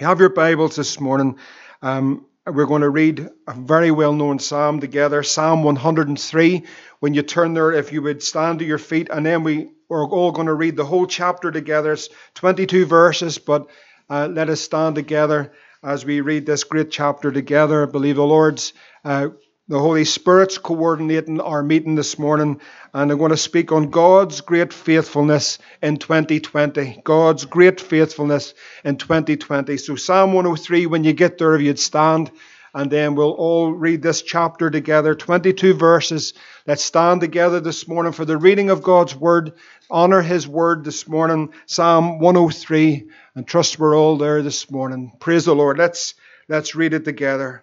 you have your Bibles this morning, um, we're going to read a very well known psalm together, Psalm 103. When you turn there, if you would stand to your feet, and then we, we're all going to read the whole chapter together. It's 22 verses, but uh, let us stand together as we read this great chapter together. I believe the Lord's uh, the Holy Spirit's coordinating our meeting this morning, and I'm going to speak on God's great faithfulness in 2020. God's great faithfulness in 2020. So, Psalm 103, when you get there, if you'd stand, and then we'll all read this chapter together 22 verses. Let's stand together this morning for the reading of God's Word. Honor His Word this morning. Psalm 103, and trust we're all there this morning. Praise the Lord. Let's, let's read it together.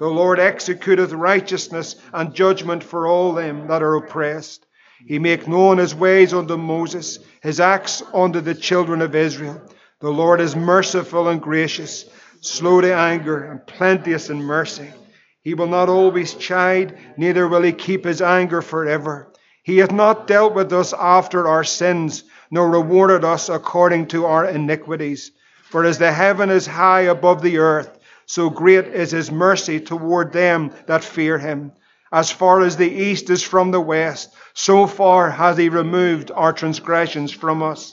The Lord executeth righteousness and judgment for all them that are oppressed. He make known his ways unto Moses, his acts unto the children of Israel. The Lord is merciful and gracious, slow to anger, and plenteous in mercy. He will not always chide, neither will he keep his anger forever. He hath not dealt with us after our sins, nor rewarded us according to our iniquities. For as the heaven is high above the earth, so great is his mercy toward them that fear him. As far as the east is from the west, so far hath he removed our transgressions from us.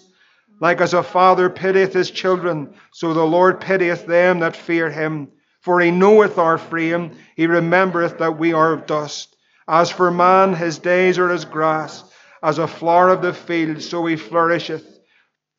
Like as a father pitieth his children, so the Lord pitieth them that fear him. For he knoweth our frame, he remembereth that we are of dust. As for man, his days are as grass, as a flower of the field, so he flourisheth.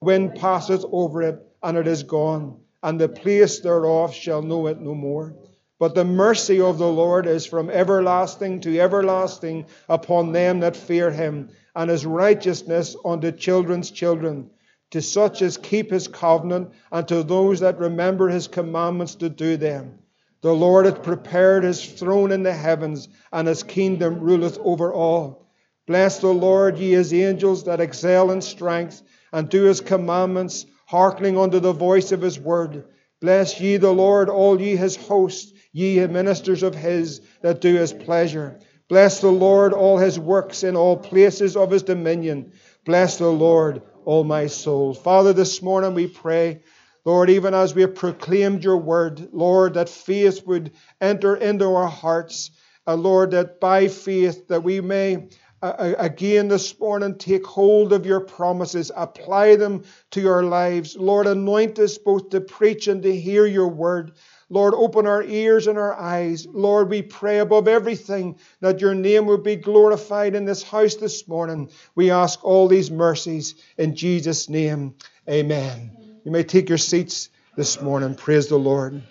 Wind passeth over it, and it is gone and the place thereof shall know it no more. But the mercy of the Lord is from everlasting to everlasting upon them that fear him, and his righteousness unto children's children, to such as keep his covenant, and to those that remember his commandments to do them. The Lord hath prepared his throne in the heavens, and his kingdom ruleth over all. Bless the Lord, ye his angels that excel in strength, and do his commandments hearkening unto the voice of his word. Bless ye the Lord, all ye his hosts, ye ministers of his that do his pleasure. Bless the Lord, all his works in all places of his dominion. Bless the Lord, all my soul. Father, this morning we pray, Lord, even as we have proclaimed your word, Lord, that faith would enter into our hearts. Uh, Lord, that by faith that we may again this morning, take hold of your promises, apply them to your lives. Lord, anoint us both to preach and to hear your word. Lord, open our ears and our eyes. Lord, we pray above everything that your name would be glorified in this house this morning. We ask all these mercies in Jesus' name. Amen. You may take your seats this morning. Praise the Lord.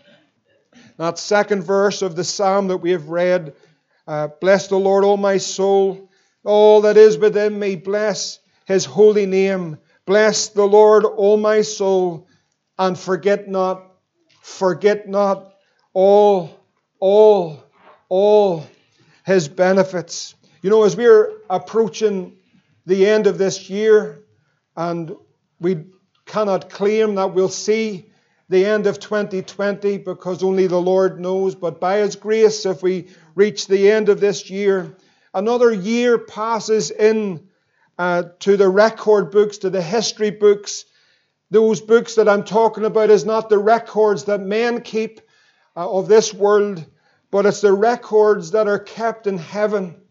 That second verse of the psalm that we have read uh, Bless the Lord, O my soul all that is within me, bless his holy name. Bless the Lord, O my soul, and forget not, forget not all, all, all his benefits. You know, as we're approaching the end of this year, and we cannot claim that we'll see the end of 2020 because only the Lord knows, but by His grace, if we reach the end of this year, Another year passes in uh, to the record books, to the history books. Those books that I'm talking about is not the records that men keep uh, of this world, but it's the records that are kept in heaven.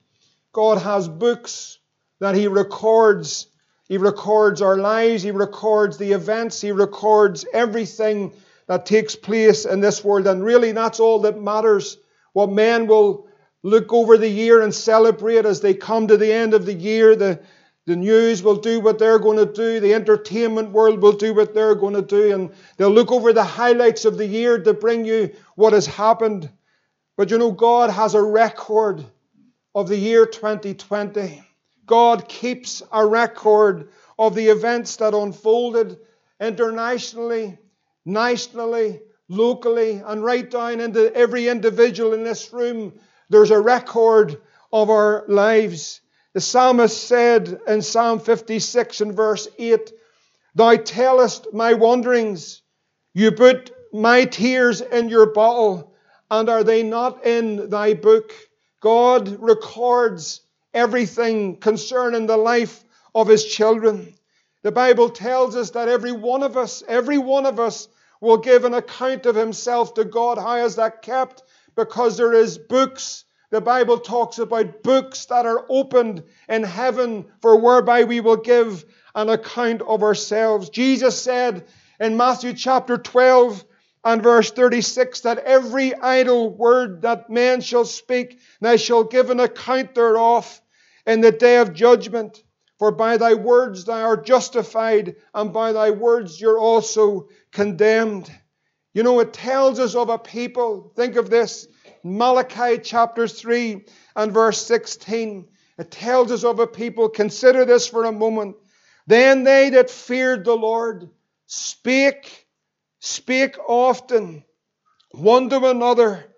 God has books that He records. He records our lives, He records the events, He records everything that takes place in this world. And really, that's all that matters. What men will look over the year and celebrate as they come to the end of the year. The, the news will do what they're going to do. The entertainment world will do what they're going to do. And they'll look over the highlights of the year to bring you what has happened. But you know, God has a record of the year 2020. God keeps a record of the events that unfolded internationally, nationally, locally and right down into every individual in this room. There's a record of our lives. The psalmist said in Psalm 56 and verse 8, Thou tellest my wanderings, you put my tears in your bottle, and are they not in thy book? God records everything concerning the life of his children. The Bible tells us that every one of us, every one of us will give an account of himself to God. How is that kept? Because there is books. The Bible talks about books that are opened in heaven for whereby we will give an account of ourselves. Jesus said in Matthew chapter 12 and verse 36 that every idle word that man shall speak, they shall give an account thereof in the day of judgment. For by thy words thou art justified, and by thy words you're also condemned. You know, it tells us of a people. Think of this Malachi chapter 3 and verse 16. It tells us of a people. Consider this for a moment. Then they that feared the Lord spake, spake often one to another,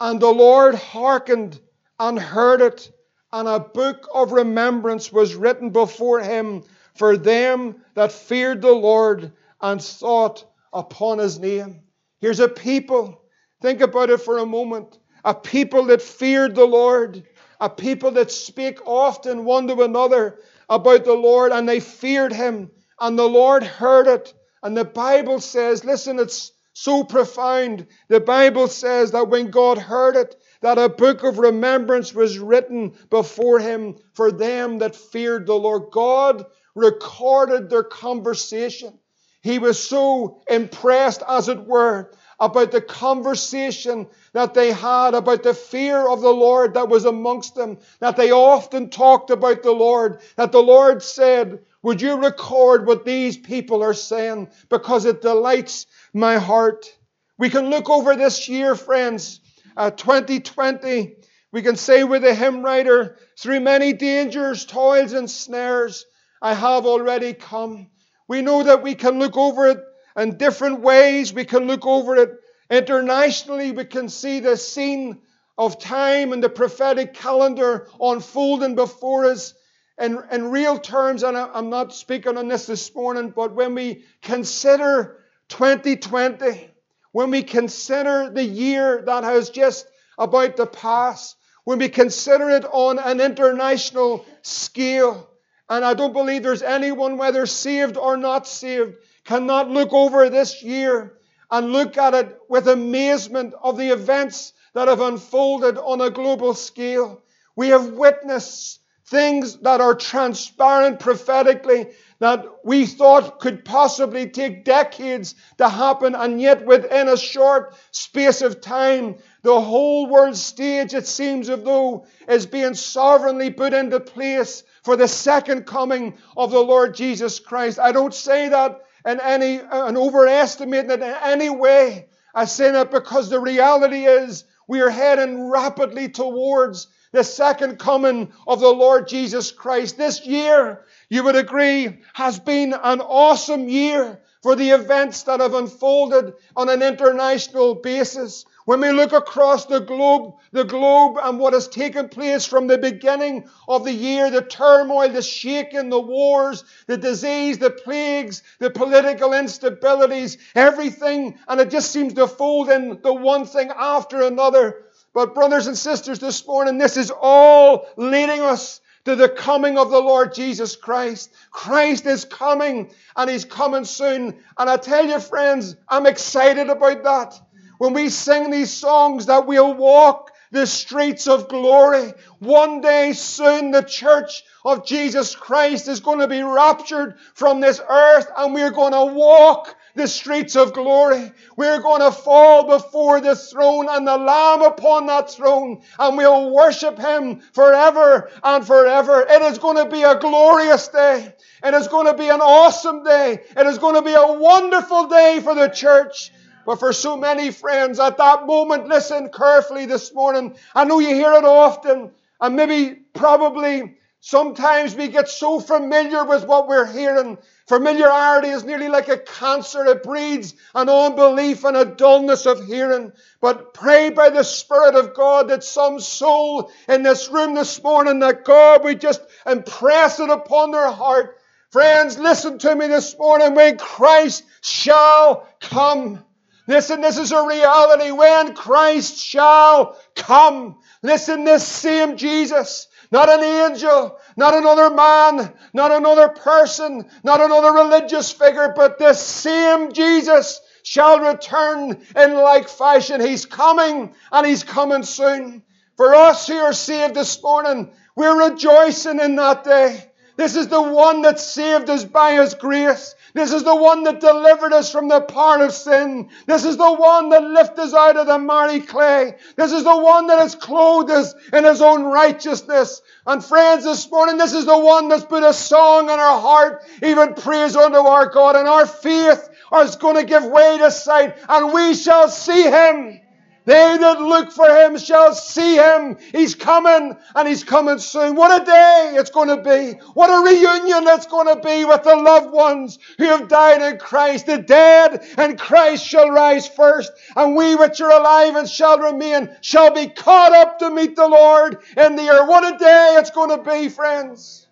and the Lord hearkened and heard it and a book of remembrance was written before him for them that feared the Lord and sought upon his name. Here's a people, think about it for a moment, a people that feared the Lord, a people that spake often one to another about the Lord, and they feared him, and the Lord heard it. And the Bible says, listen, it's so profound. The Bible says that when God heard it, that a book of remembrance was written before him for them that feared the Lord. God recorded their conversation. He was so impressed, as it were, about the conversation that they had, about the fear of the Lord that was amongst them, that they often talked about the Lord, that the Lord said, Would you record what these people are saying? Because it delights my heart. We can look over this year, friends, uh, 2020, we can say with the hymn writer, through many dangers, toils, and snares, I have already come. We know that we can look over it in different ways. We can look over it internationally. We can see the scene of time and the prophetic calendar unfolding before us in, in real terms. And I'm not speaking on this this morning, but when we consider 2020, when we consider the year that has just about to pass, when we consider it on an international scale, and I don't believe there's anyone, whether saved or not saved, cannot look over this year and look at it with amazement of the events that have unfolded on a global scale. We have witnessed things that are transparent prophetically that we thought could possibly take decades to happen, and yet within a short space of time, the whole world stage, it seems as though, is being sovereignly put into place for the second coming of the Lord Jesus Christ. I don't say that in any, an overestimate it in any way. I say that because the reality is we are heading rapidly towards the second coming of the Lord Jesus Christ. This year you would agree, has been an awesome year for the events that have unfolded on an international basis. When we look across the globe, the globe and what has taken place from the beginning of the year, the turmoil, the shaking, the wars, the disease, the plagues, the political instabilities, everything, and it just seems to fold in the one thing after another. But brothers and sisters, this morning, this is all leading us to the coming of the Lord Jesus Christ. Christ is coming and He's coming soon. And I tell you, friends, I'm excited about that. When we sing these songs that we'll walk the streets of glory. One day soon the church of Jesus Christ is going to be raptured from this earth and we're going to walk the streets of glory. We're going to fall before the throne and the Lamb upon that throne, and we'll worship Him forever and forever. It is going to be a glorious day. It is going to be an awesome day. It is going to be a wonderful day for the church. But for so many friends at that moment, listen carefully this morning. I know you hear it often, and maybe probably Sometimes we get so familiar with what we're hearing. Familiarity is nearly like a cancer. It breeds an unbelief and a dullness of hearing. But pray by the Spirit of God that some soul in this room this morning, that God would just impress it upon their heart. Friends, listen to me this morning. When Christ shall come, Listen, this is a reality when Christ shall come. Listen, this same Jesus not an angel, not another man, not another person, not another religious figure, but this same Jesus shall return in like fashion. He's coming and he's coming soon. For us who are saved this morning, we're rejoicing in that day. This is the one that saved us by his grace. This is the one that delivered us from the power of sin. This is the one that lifted us out of the miry clay. This is the one that has clothed us in his own righteousness. And friends, this morning, this is the one that's put a song in our heart, even praise unto our God. And our faith is going to give way to sight, and we shall see him. They that look for him shall see him. He's coming and he's coming soon. What a day it's going to be. What a reunion it's going to be with the loved ones who have died in Christ. The dead and Christ shall rise first and we which are alive and shall remain shall be caught up to meet the Lord in the air. What a day it's going to be, friends.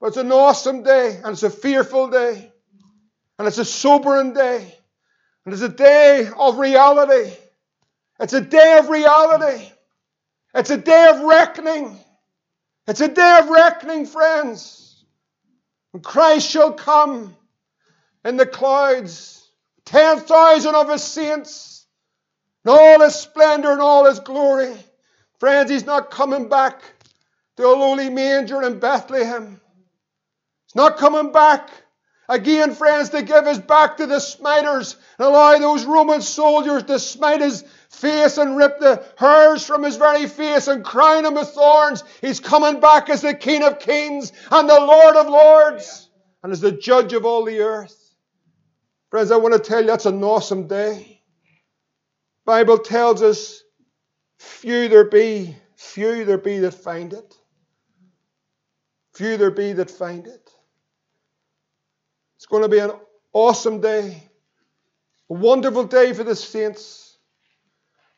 But it's an awesome day and it's a fearful day and it's a sobering day and it's a day of reality. It's a day of reality. It's a day of reckoning. It's a day of reckoning, friends. When Christ shall come in the clouds, 10,000 of his saints, in all his splendor and all his glory. Friends, he's not coming back to a lowly manger in Bethlehem. He's not coming back again, friends, to give us back to the smiters and allow those Roman soldiers to smite his face and rip the hairs from his very face and crown him with thorns. He's coming back as the King of Kings and the Lord of Lords and as the judge of all the earth. Friends, I want to tell you that's an awesome day. Bible tells us few there be, few there be that find it. Few there be that find it. It's going to be an awesome day, a wonderful day for the saints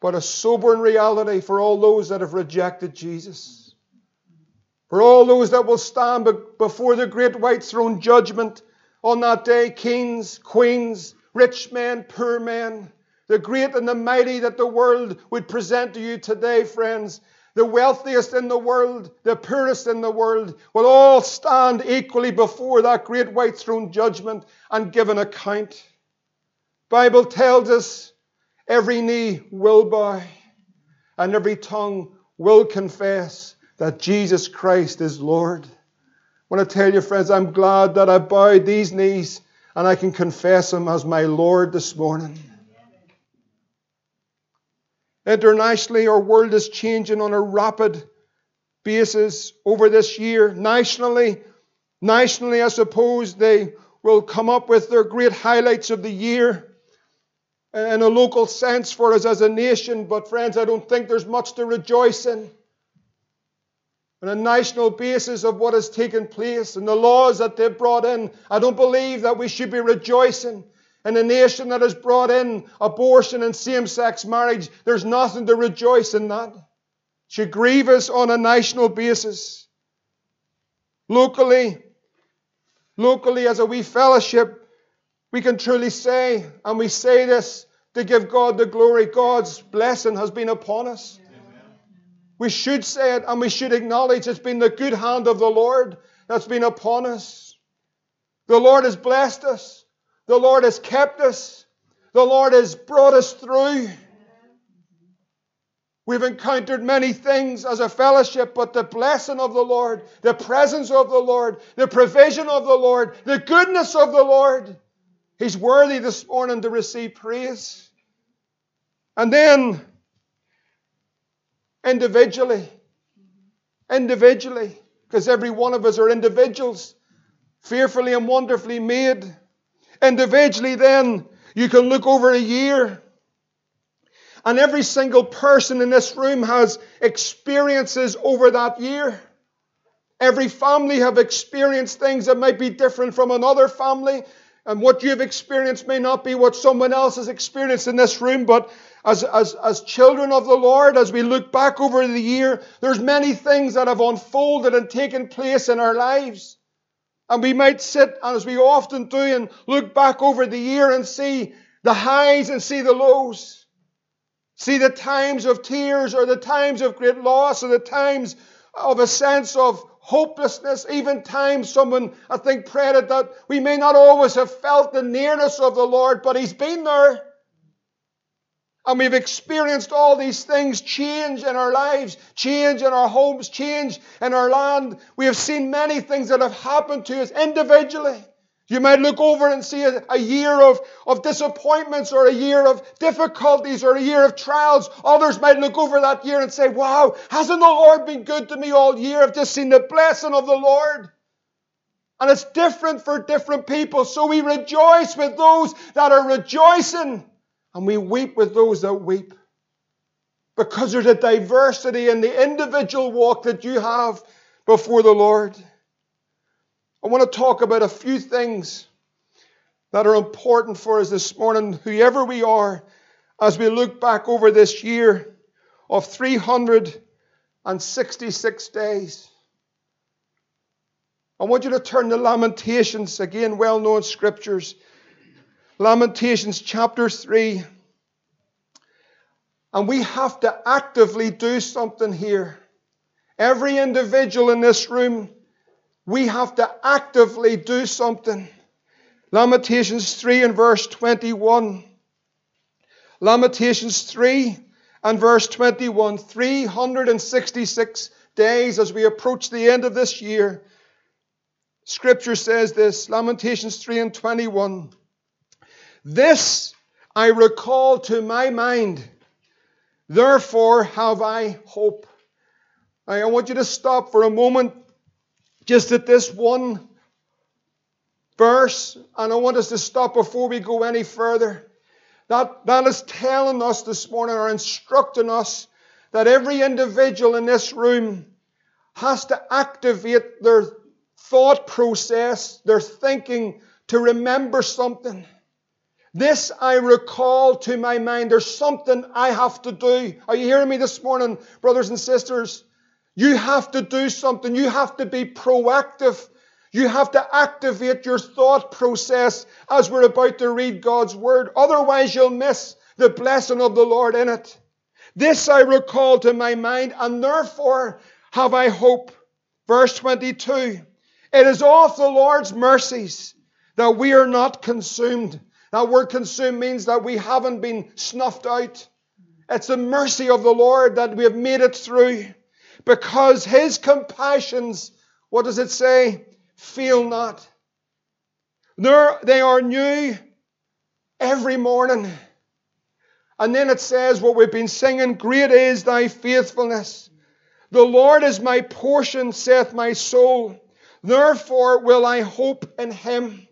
but a sobering reality for all those that have rejected Jesus. For all those that will stand before the great white throne judgment on that day, kings, queens, rich men, poor men, the great and the mighty that the world would present to you today, friends. The wealthiest in the world, the poorest in the world, will all stand equally before that great white throne judgment and give an account. Bible tells us Every knee will bow and every tongue will confess that Jesus Christ is Lord. I want to tell you, friends, I'm glad that I bowed these knees and I can confess Him as my Lord this morning. Internationally, our world is changing on a rapid basis over this year. Nationally, nationally, I suppose they will come up with their great highlights of the year in a local sense for us as a nation, but friends, I don't think there's much to rejoice in. On a national basis of what has taken place and the laws that they've brought in, I don't believe that we should be rejoicing. In a nation that has brought in abortion and same sex marriage, there's nothing to rejoice in that. It should grieve us on a national basis. Locally, locally as a wee fellowship, we can truly say, and we say this to give God the glory, God's blessing has been upon us. Amen. We should say it and we should acknowledge it's been the good hand of the Lord that's been upon us. The Lord has blessed us. The Lord has kept us. The Lord has brought us through. We've encountered many things as a fellowship, but the blessing of the Lord, the presence of the Lord, the provision of the Lord, the goodness of the Lord He's worthy this morning to receive praise. And then, individually, individually, because every one of us are individuals, fearfully and wonderfully made. Individually, then, you can look over a year. And every single person in this room has experiences over that year. Every family have experienced things that might be different from another family. And what you've experienced may not be what someone else has experienced in this room, but as, as, as children of the Lord, as we look back over the year, there's many things that have unfolded and taken place in our lives. And we might sit, as we often do, and look back over the year and see the highs and see the lows. See the times of tears or the times of great loss or the times of a sense of hopelessness, even times someone, I think, prayed it that we may not always have felt the nearness of the Lord, but He's been there. And we've experienced all these things change in our lives, change in our homes, change in our land. We have seen many things that have happened to us individually. You might look over and see a, a, year of, of disappointments or a year of difficulties or a year of trials. Others might look over that year and say, Wow, hasn't the Lord been good to me all year? I've just seen the blessing of the Lord. And it's different for different people. So we rejoice with those that are rejoicing, and we weep with those that weep. Because there's a diversity in the individual walk that you have before the Lord. I want to talk about a few things that are important for us this morning, whoever we are, as we look back over this year of 366 days. I want you to turn to Lamentations, again, well known scriptures. Lamentations chapter 3. And we have to actively do something here. Every individual in this room we have to actively do something. Lamentations 3 and verse 21. Lamentations 3 and verse 21. 366 days as we approach the end of this year. Scripture says this Lamentations 3 and 21. This I recall to my mind, therefore have I hope. I want you to stop for a moment just at this one verse, and I want us to stop before we go any further. That, that is telling us this morning or instructing us that every individual in this room has to activate their thought process, their thinking to remember something. This I recall to my mind. There's something I have to do. Are you hearing me this morning, brothers and sisters? You have to do something. You have to be proactive. You have to activate your thought process as we're about to read God's Word. Otherwise, you'll miss the blessing of the Lord in it. This I recall to my mind, and therefore have I hope. Verse 22 It is of the Lord's mercies that we are not consumed. That word consumed means that we haven't been snuffed out. It's the mercy of the Lord that we have made it through because his compassions, what does it say? Feel not. They're, they are new every morning. And then it says what we've been singing Great is thy faithfulness. The Lord is my portion, saith my soul. Therefore will I hope in him.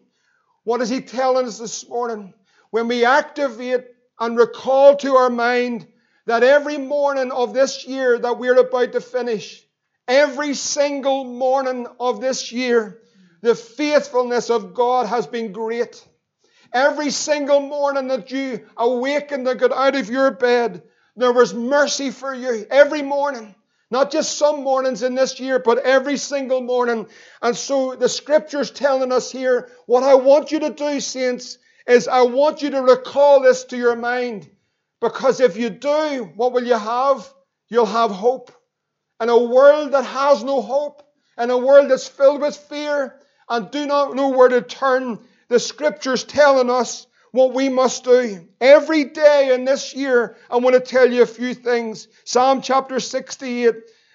What is he telling us this morning? When we activate and recall to our mind that every morning of this year that we're about to finish, every single morning of this year, the faithfulness of God has been great. Every single morning that you awakened and got out of your bed, there was mercy for you. Every morning. Not just some mornings in this year, but every single morning. And so the scripture's telling us here, what I want you to do, saints, is I want you to recall this to your mind. Because if you do, what will you have? You'll have hope. In a world that has no hope, in a world that's filled with fear and do not know where to turn, the scripture's telling us what we must do. Every day in this year, I want to tell you a few things. Psalm chapter 68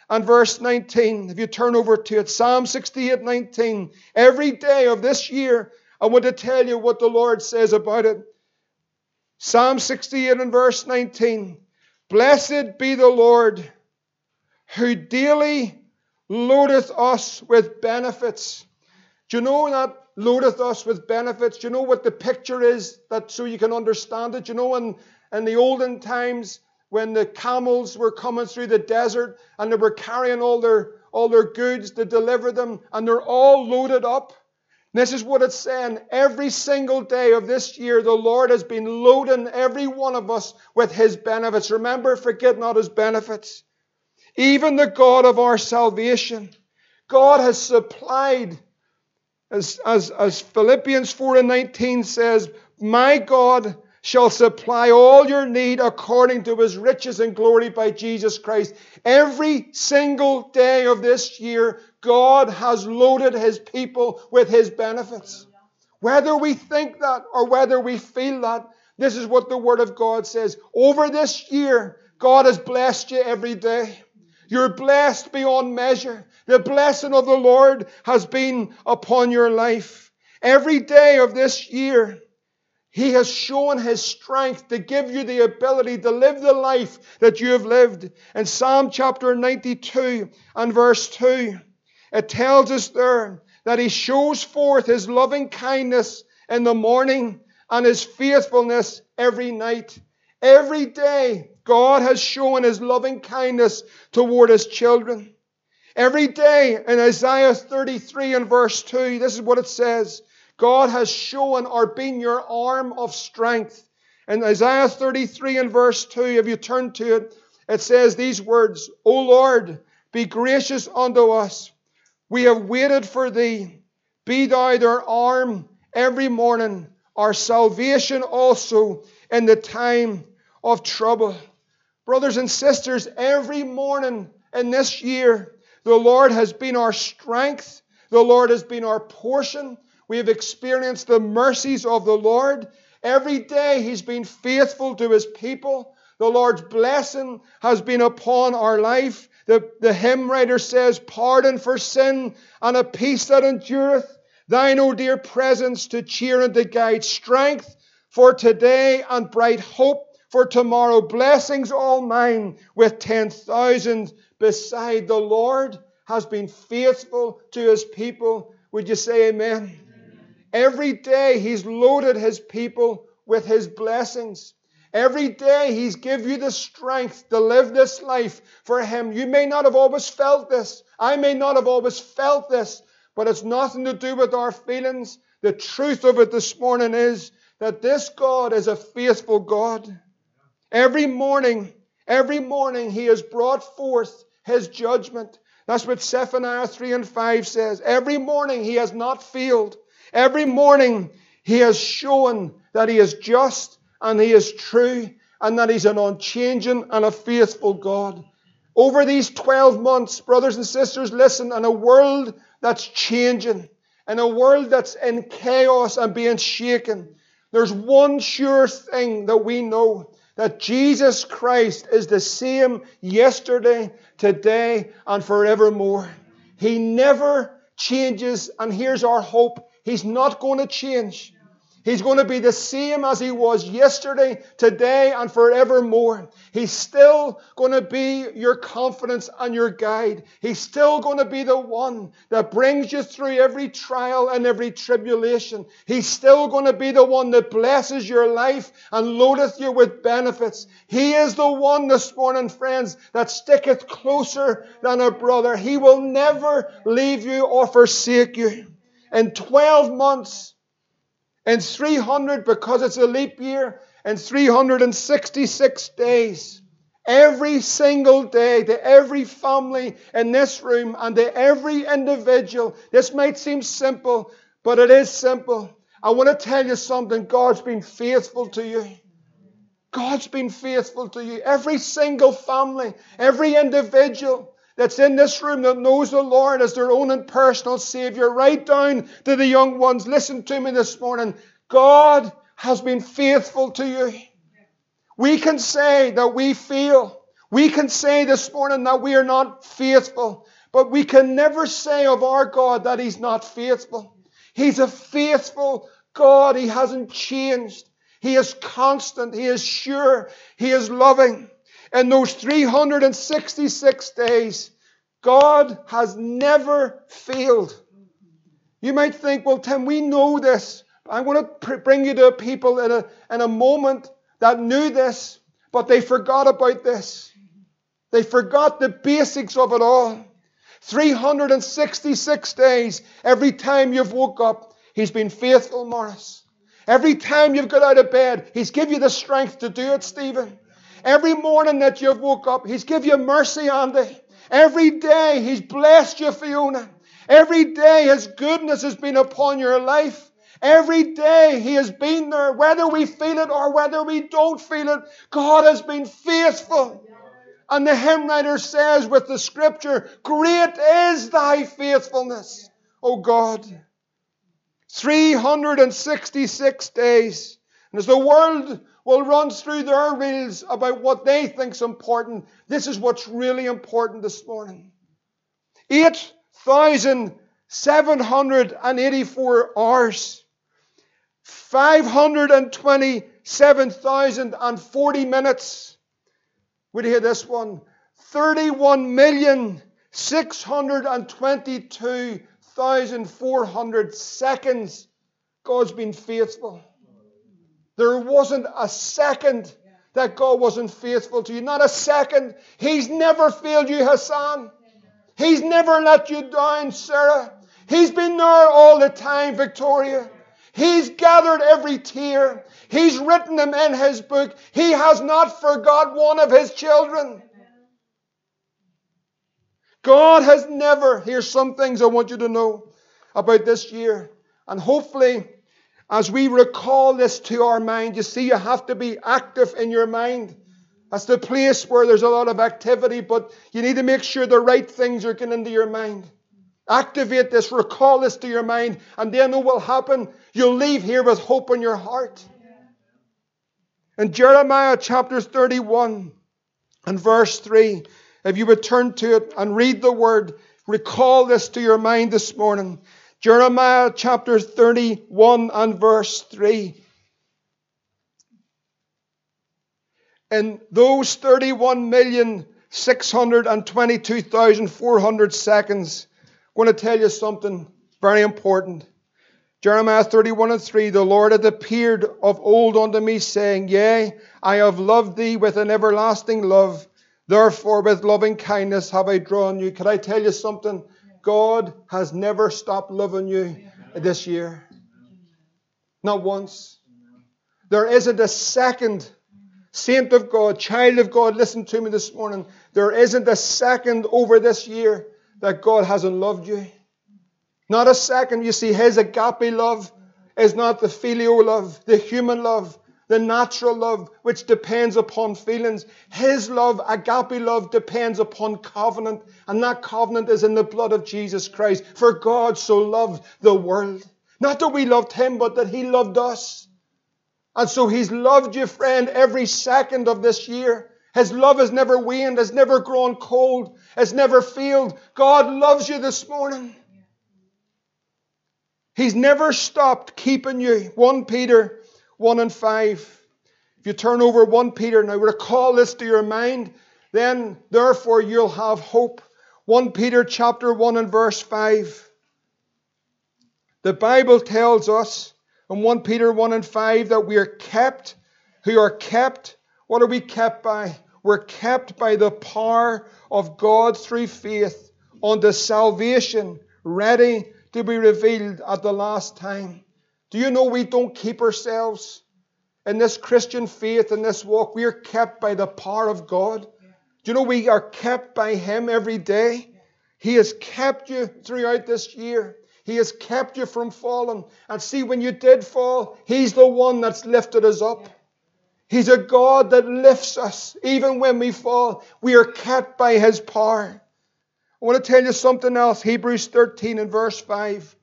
and verse 19. If you turn over to it, Psalm 68, 19. Every day of this year, I want to tell you what the Lord says about it. Psalm 68 and verse 19. Blessed be the Lord who daily loadeth us with benefits. Do you know that loadeth us with benefits? Do you know what the picture is that so you can understand it? Do you know in, in the olden times when the camels were coming through the desert and they were carrying all their all their goods to deliver them, and they're all loaded up. This is what it's saying. Every single day of this year, the Lord has been loading every one of us with His benefits. Remember, forget not His benefits. Even the God of our salvation. God has supplied, as, as, as Philippians 4 and 19 says, My God shall supply all your need according to his riches and glory by Jesus Christ. Every single day of this year, God has loaded his people with his benefits. Whether we think that or whether we feel that, this is what the Word of God says. Over this year, God has blessed you every day. You're blessed beyond measure. The blessing of the Lord has been upon your life. Every day of this year, he has shown His strength to give you the ability to live the life that you have lived. In Psalm chapter 92 and verse 2, it tells us there that He shows forth His loving kindness in the morning and His faithfulness every night. Every day, God has shown His loving kindness toward His children. Every day in Isaiah 33 and verse 2, this is what it says. God has shown or been your arm of strength. In Isaiah 33 and verse 2, if you turn to it, it says these words, O Lord, be gracious unto us. We have waited for thee. Be thou their arm every morning, our salvation also in the time of trouble. Brothers and sisters, every morning in this year, the Lord has been our strength. The Lord has been our portion. We have experienced the mercies of the Lord. Every day He's been faithful to His people. The Lord's blessing has been upon our life. The, the hymn writer says, Pardon for sin and a peace that endureth. Thine, O dear presence, to cheer and to guide. Strength for today and bright hope for tomorrow. Blessings all mine with ten thousand beside. The Lord has been faithful to his people. Would you say amen? Every day He's loaded His people with His blessings. Every day He's give you the strength to live this life for Him. You may not have always felt this. I may not have always felt this, but it's nothing to do with our feelings. The truth of it this morning is that this God is a faithful God. Every morning, every morning He has brought forth His judgment. That's what Zephaniah 3 and 5 says. Every morning He has not failed. Every morning, He has shown that He is just and He is true and that He's an unchanging and a faithful God. Over these 12 months, brothers and sisters, listen, in a world that's changing, in a world that's in chaos and being shaken, there's one sure thing that we know that Jesus Christ is the same yesterday, today, and forevermore. He never changes, and here's our hope He's not going to change. He's going to be the same as he was yesterday, today, and forevermore. He's still going to be your confidence and your guide. He's still going to be the one that brings you through every trial and every tribulation. He's still going to be the one that blesses your life and loadeth you with benefits. He is the one this morning, friends, that sticketh closer than a brother. He will never leave you or forsake you in 12 months, and 300, because it's a leap year, and 366 days. Every single day, to every family in this room and to every individual. This might seem simple, but it is simple. I want to tell you something. God's been faithful to you. God's been faithful to you. Every single family, every individual that's in this room that knows the Lord as their own and personal Savior, right down to the young ones. Listen to me this morning. God has been faithful to you. We can say that we feel. We can say this morning that we are not faithful. But we can never say of our God that He's not faithful. He's a faithful God. He hasn't changed. He is constant. He is sure. He is loving in those 366 days, God has never failed. You might think, well, Tim, we know this. I'm going to bring you to people in a, in a moment that knew this, but they forgot about this. They forgot the basics of it all. 366 days. Every time you've woke up, He's been faithful, Morris. Every time you've got out of bed, He's give you the strength to do it, Stephen. Every morning that you've woke up, He's give you mercy, Andy. Every day He's blessed you, Fiona. Every day His goodness has been upon your life. Every day He has been there, whether we feel it or whether we don't feel it. God has been faithful. And the hymn writer says with the scripture, Great is thy faithfulness, O God. 366 days. And as the world will run through their reels about what they think's important, this is what's really important this morning. 8,784 hours. 527,040 minutes. Would you hear this one? 31,622,400 seconds. God's been faithful. There wasn't a second that God wasn't faithful to you. Not a second. He's never failed you, Hassan. He's never let you down, Sarah. He's been there all the time, Victoria. He's gathered every tear. He's written them in his book. He has not forgot one of his children. God has never, here's some things I want you to know about this year. And hopefully, as we recall this to our mind, you see, you have to be active in your mind. That's the place where there's a lot of activity, but you need to make sure the right things are getting into your mind. Activate this, recall this to your mind, and then what will happen? You'll leave here with hope in your heart. In Jeremiah chapter 31 and verse 3, if you return to it and read the word, recall this to your mind this morning. Jeremiah chapter 31 and verse 3. In those 31,622,400 seconds, I'm going to tell you something very important. Jeremiah 31 and 3 The Lord had appeared of old unto me, saying, Yea, I have loved thee with an everlasting love. Therefore, with loving kindness have I drawn you. Could I tell you something? God has never stopped loving you this year. Not once. There isn't a second, saint of God, child of God, listen to me this morning. There isn't a second over this year that God hasn't loved you. Not a second. You see, His agape love is not the filial love, the human love, the natural love, which depends upon feelings. His love, agape love, depends upon covenant, and that covenant is in the blood of Jesus Christ. For God so loved the world. Not that we loved Him, but that He loved us. And so He's loved you, friend, every second of this year. His love has never waned, has never grown cold, has never failed. God loves you this morning. He's never stopped keeping you. 1 Peter 1 and 5. If you turn over 1 Peter, now recall this to your mind, then therefore you'll have hope. 1 Peter chapter 1 and verse 5. The Bible tells us in 1 Peter 1 and 5 that we are kept, who are kept. What are we kept by? We're kept by the power of God through faith unto salvation, ready to be revealed at the last time. Do you know we don't keep ourselves in this Christian faith, in this walk? We are kept by the power of God. Do you know we are kept by Him every day? He has kept you throughout this year. He has kept you from falling. And see, when you did fall, He's the one that's lifted us up. He's a God that lifts us even when we fall. We are kept by His power. I want to tell you something else. Hebrews 13 and verse 5.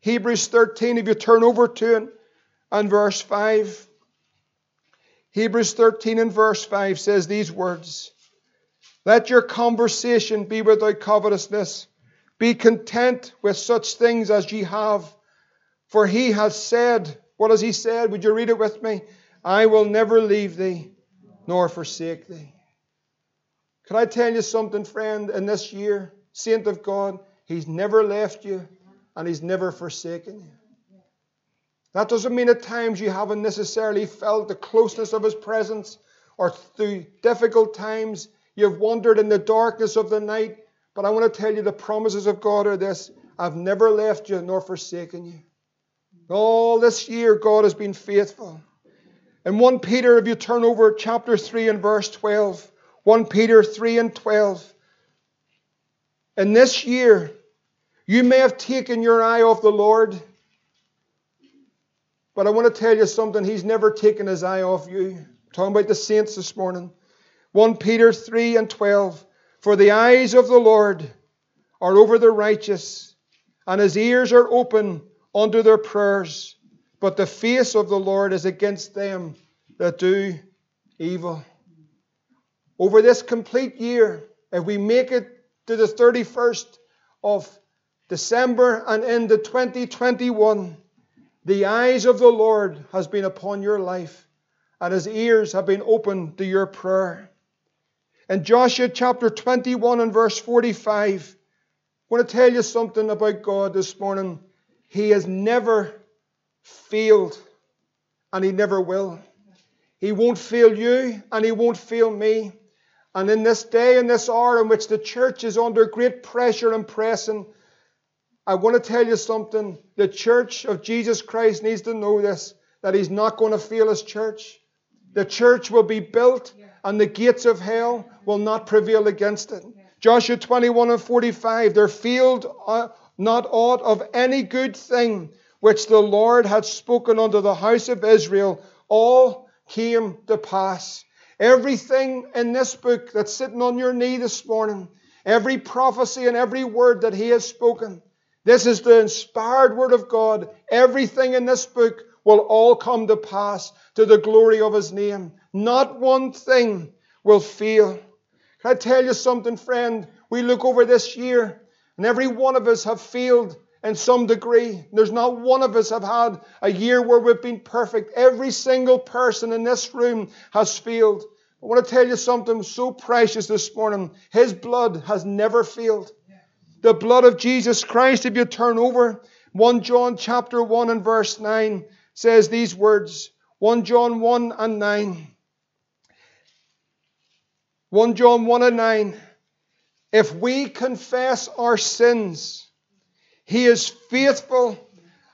Hebrews 13, if you turn over to it, and verse 5. Hebrews 13 and verse 5 says these words Let your conversation be without covetousness. Be content with such things as ye have. For he has said, What has he said? Would you read it with me? I will never leave thee nor forsake thee. Can I tell you something, friend, in this year, saint of God, He's never left you and He's never forsaken you. That doesn't mean at times you haven't necessarily felt the closeness of His presence or through difficult times you've wandered in the darkness of the night, But I want to tell you the promises of God are this I've never left you nor forsaken you. All this year, God has been faithful. In 1 Peter, if you turn over chapter 3 and verse 12, 1 Peter 3 and 12. In this year, you may have taken your eye off the Lord, but I want to tell you something. He's never taken his eye off you. I'm talking about the saints this morning. 1 Peter 3 and 12. For the eyes of the Lord are over the righteous, and his ears are open unto their prayers. But the face of the Lord is against them that do evil. Over this complete year, if we make it to the 31st of December and into 2021, the eyes of the Lord has been upon your life, and his ears have been open to your prayer. In Joshua chapter 21 and verse 45, I want to tell you something about God this morning. He has never failed, and He never will. He won't fail you, and He won't fail me. And in this day and this hour in which the church is under great pressure and pressing, I want to tell you something. The church of Jesus Christ needs to know this that He's not going to fail His church. The church will be built, and the gates of hell will not prevail against it. Joshua 21 and 45 There failed uh, not aught of any good thing which the Lord had spoken unto the house of Israel, all came to pass. Everything in this book that's sitting on your knee this morning, every prophecy and every word that He has spoken, this is the inspired word of God. Everything in this book will all come to pass to the glory of His name. Not one thing will fail. Can I tell you something, friend? We look over this year, and every one of us have failed in some degree. There's not one of us have had a year where we've been perfect. Every single person in this room has failed. I want to tell you something so precious this morning. His blood has never failed. The blood of Jesus Christ, if you turn over, 1 John chapter 1 and verse 9 says these words. 1 John 1 and 9. 1 John 1 and 9. If we confess our sins, he is faithful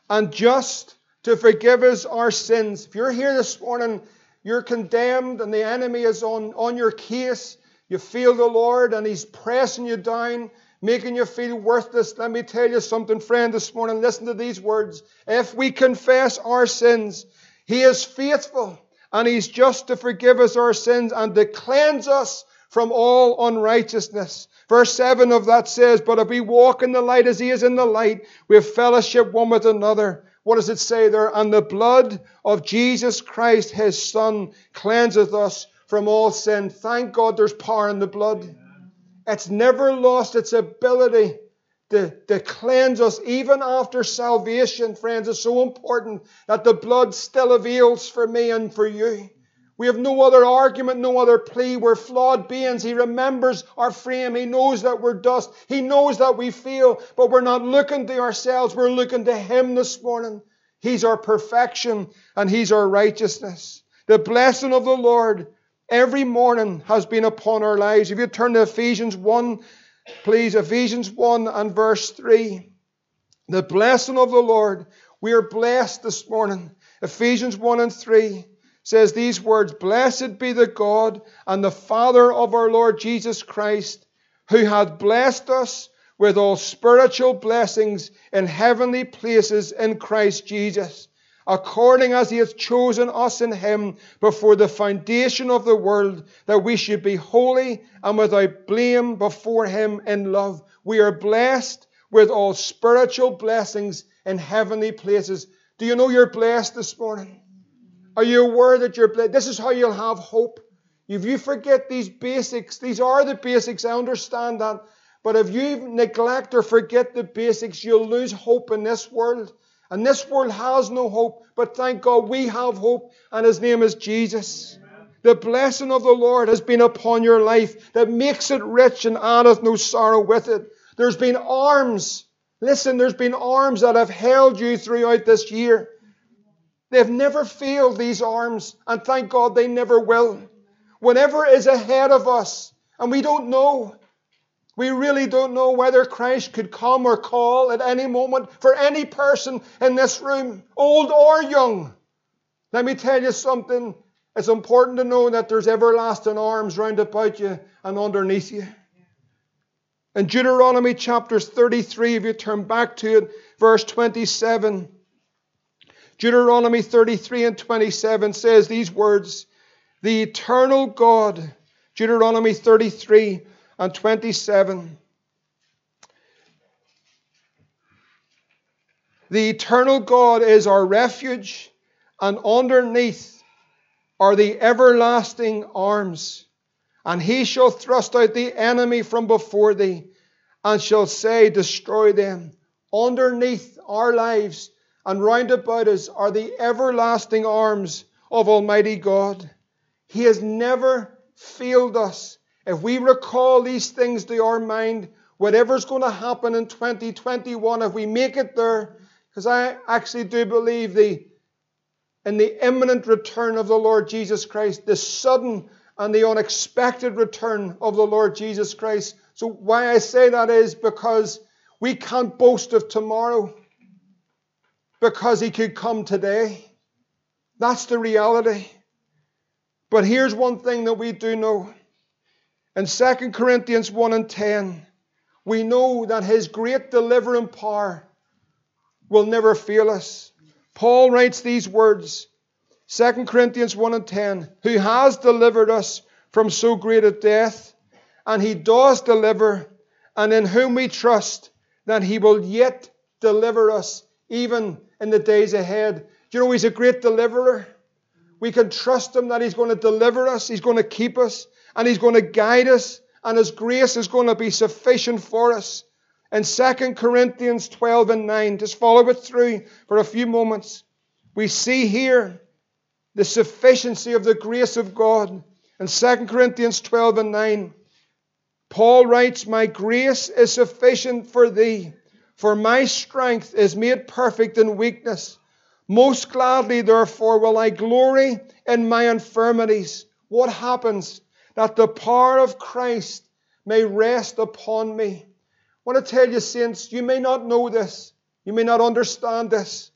and just to forgive us our sins. If you're here this morning, you're condemned and the enemy is on, on your case, you feel the Lord and He's pressing you down, making you feel worthless. Let me tell you something, friend, this morning. Listen to these words. If we confess our sins, He is faithful and He's just to forgive us our sins and to cleanse us from all unrighteousness. Verse 7 of that says, But if we walk in the light as he is in the light, we have fellowship one with another. What does it say there? And the blood of Jesus Christ, his Son, cleanseth us from all sin. Thank God there's power in the blood. It's never lost its ability to, to cleanse us, even after salvation, friends. It's so important that the blood still avails for me and for you. We have no other argument, no other plea. We're flawed beings. He remembers our frame. He knows that we're dust. He knows that we feel, but we're not looking to ourselves. We're looking to Him this morning. He's our perfection and He's our righteousness. The blessing of the Lord every morning has been upon our lives. If you turn to Ephesians 1, please, Ephesians 1 and verse 3. The blessing of the Lord. We are blessed this morning. Ephesians 1 and 3 says these words Blessed be the God and the Father of our Lord Jesus Christ, who hath blessed us with all spiritual blessings in heavenly places in Christ Jesus, according as he has chosen us in him before the foundation of the world, that we should be holy and without blame before him in love. We are blessed with all spiritual blessings in heavenly places. Do you know you're blessed this morning? Are you aware that you're blessed? This is how you'll have hope. If you forget these basics, these are the basics, I understand that. But if you neglect or forget the basics, you'll lose hope in this world. And this world has no hope, but thank God we have hope, and His name is Jesus. Amen. The blessing of the Lord has been upon your life that makes it rich and addeth no sorrow with it. There's been arms. Listen, there's been arms that have held you throughout this year. They've never failed these arms, and thank God they never will. Whatever is ahead of us, and we don't know. We really don't know whether Christ could come or call at any moment for any person in this room, old or young. Let me tell you something. It's important to know that there's everlasting arms round about you and underneath you. In Deuteronomy chapter 33, if you turn back to it, verse 27, Deuteronomy 33 and 27 says these words The eternal God, Deuteronomy 33 and 27. The eternal God is our refuge, and underneath are the everlasting arms. And he shall thrust out the enemy from before thee, and shall say, Destroy them. Underneath our lives and round about us are the everlasting arms of Almighty God. He has never failed us. If we recall these things to our mind, whatever's going to happen in 2021, if we make it there, because I actually do believe the in the imminent return of the Lord Jesus Christ, the sudden and the unexpected return of the Lord Jesus Christ. So why I say that is because we can't boast of tomorrow because he could come today. That's the reality. But here's one thing that we do know. In 2 Corinthians 1 and 10, we know that his great delivering power will never fail us. Paul writes these words 2 Corinthians 1 and 10 Who has delivered us from so great a death, and he does deliver, and in whom we trust that he will yet deliver us even in the days ahead. You know he's a great deliverer? We can trust him that he's going to deliver us, he's going to keep us, and he's going to guide us, and his grace is going to be sufficient for us. In 2 Corinthians 12 and 9, just follow it through for a few moments. We see here the sufficiency of the grace of God. In 2 Corinthians 12 and 9, Paul writes, My grace is sufficient for thee for my strength is made perfect in weakness. Most gladly, therefore, will I glory in my infirmities. What happens? That the power of Christ may rest upon me. I want to tell you, saints, you may not know this, you may not understand this,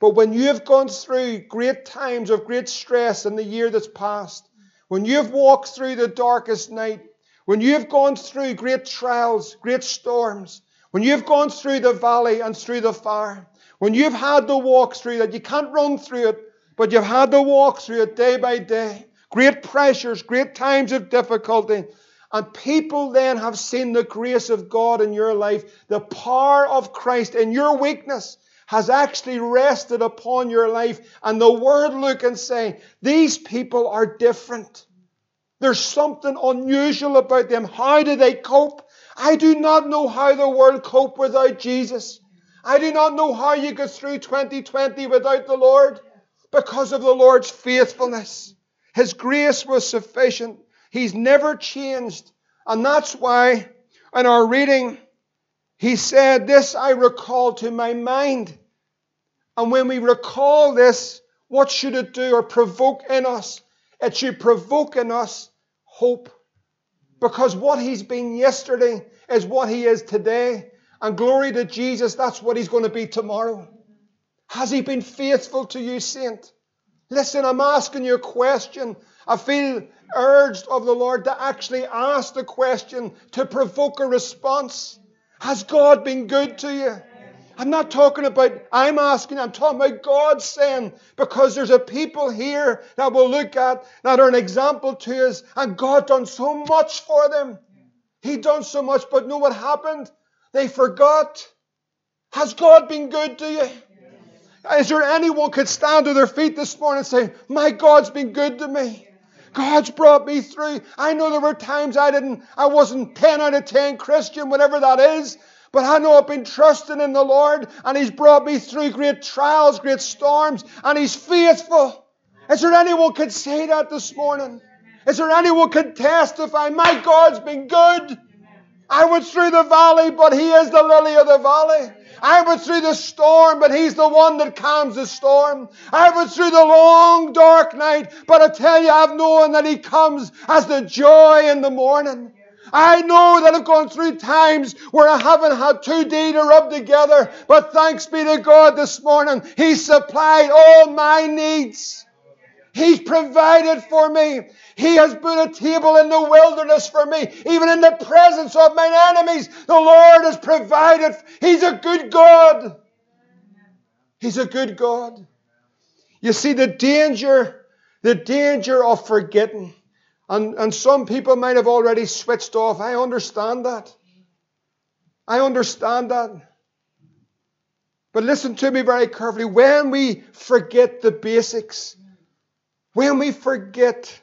but when you have gone through great times of great stress in the year that's passed, when you have walked through the darkest night, when you have gone through great trials, great storms, when you've gone through the valley and through the fire, when you've had to walk through that, you can't run through it, but you've had to walk through it day by day. Great pressures, great times of difficulty. And people then have seen the grace of God in your life. The power of Christ in your weakness has actually rested upon your life. And the word look and say, these people are different. There's something unusual about them. How do they cope? I do not know how the world cope without Jesus. I do not know how you get through 2020 without the Lord because of the Lord's faithfulness. His grace was sufficient. He's never changed. And that's why in our reading, he said, This I recall to my mind. And when we recall this, what should it do or provoke in us? It should provoke in us hope. Because what he's been yesterday is what he is today. And glory to Jesus, that's what he's going to be tomorrow. Has he been faithful to you, saint? Listen, I'm asking you a question. I feel urged of the Lord to actually ask the question to provoke a response. Has God been good to you? I'm not talking about, I'm asking, I'm talking about God saying, because there's a people here that we'll look at that are an example to us, and God done so much for them. He done so much, but know what happened? They forgot. Has God been good to you? Is there anyone could stand to their feet this morning and say, My God's been good to me? God's brought me through. I know there were times I didn't, I wasn't 10 out of 10 Christian, whatever that is. But I know I've been trusting in the Lord and He's brought me through great trials, great storms, and He's faithful. Is there anyone could say that this morning? Is there anyone could testify, my God's been good? I went through the valley, but He is the lily of the valley. I went through the storm, but He's the one that calms the storm. I went through the long, dark night, but I tell you, I've known that He comes as the joy in the morning. I know that I've gone through times where I haven't had two D to rub together, but thanks be to God this morning, He supplied all my needs. He's provided for me. He has put a table in the wilderness for me. Even in the presence of my enemies, the Lord has provided. He's a good God. He's a good God. You see the danger, the danger of forgetting. And, and some people might have already switched off. I understand that. I understand that. But listen to me very carefully. When we forget the basics, when we forget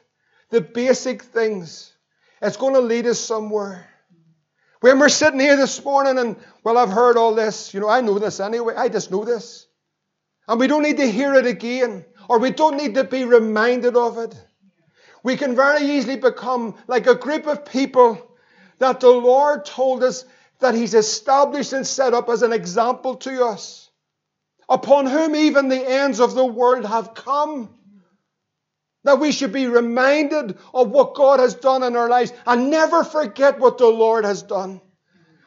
the basic things, it's going to lead us somewhere. When we're sitting here this morning and, well, I've heard all this, you know, I know this anyway, I just know this. And we don't need to hear it again, or we don't need to be reminded of it. We can very easily become like a group of people that the Lord told us that He's established and set up as an example to us, upon whom even the ends of the world have come. That we should be reminded of what God has done in our lives and never forget what the Lord has done.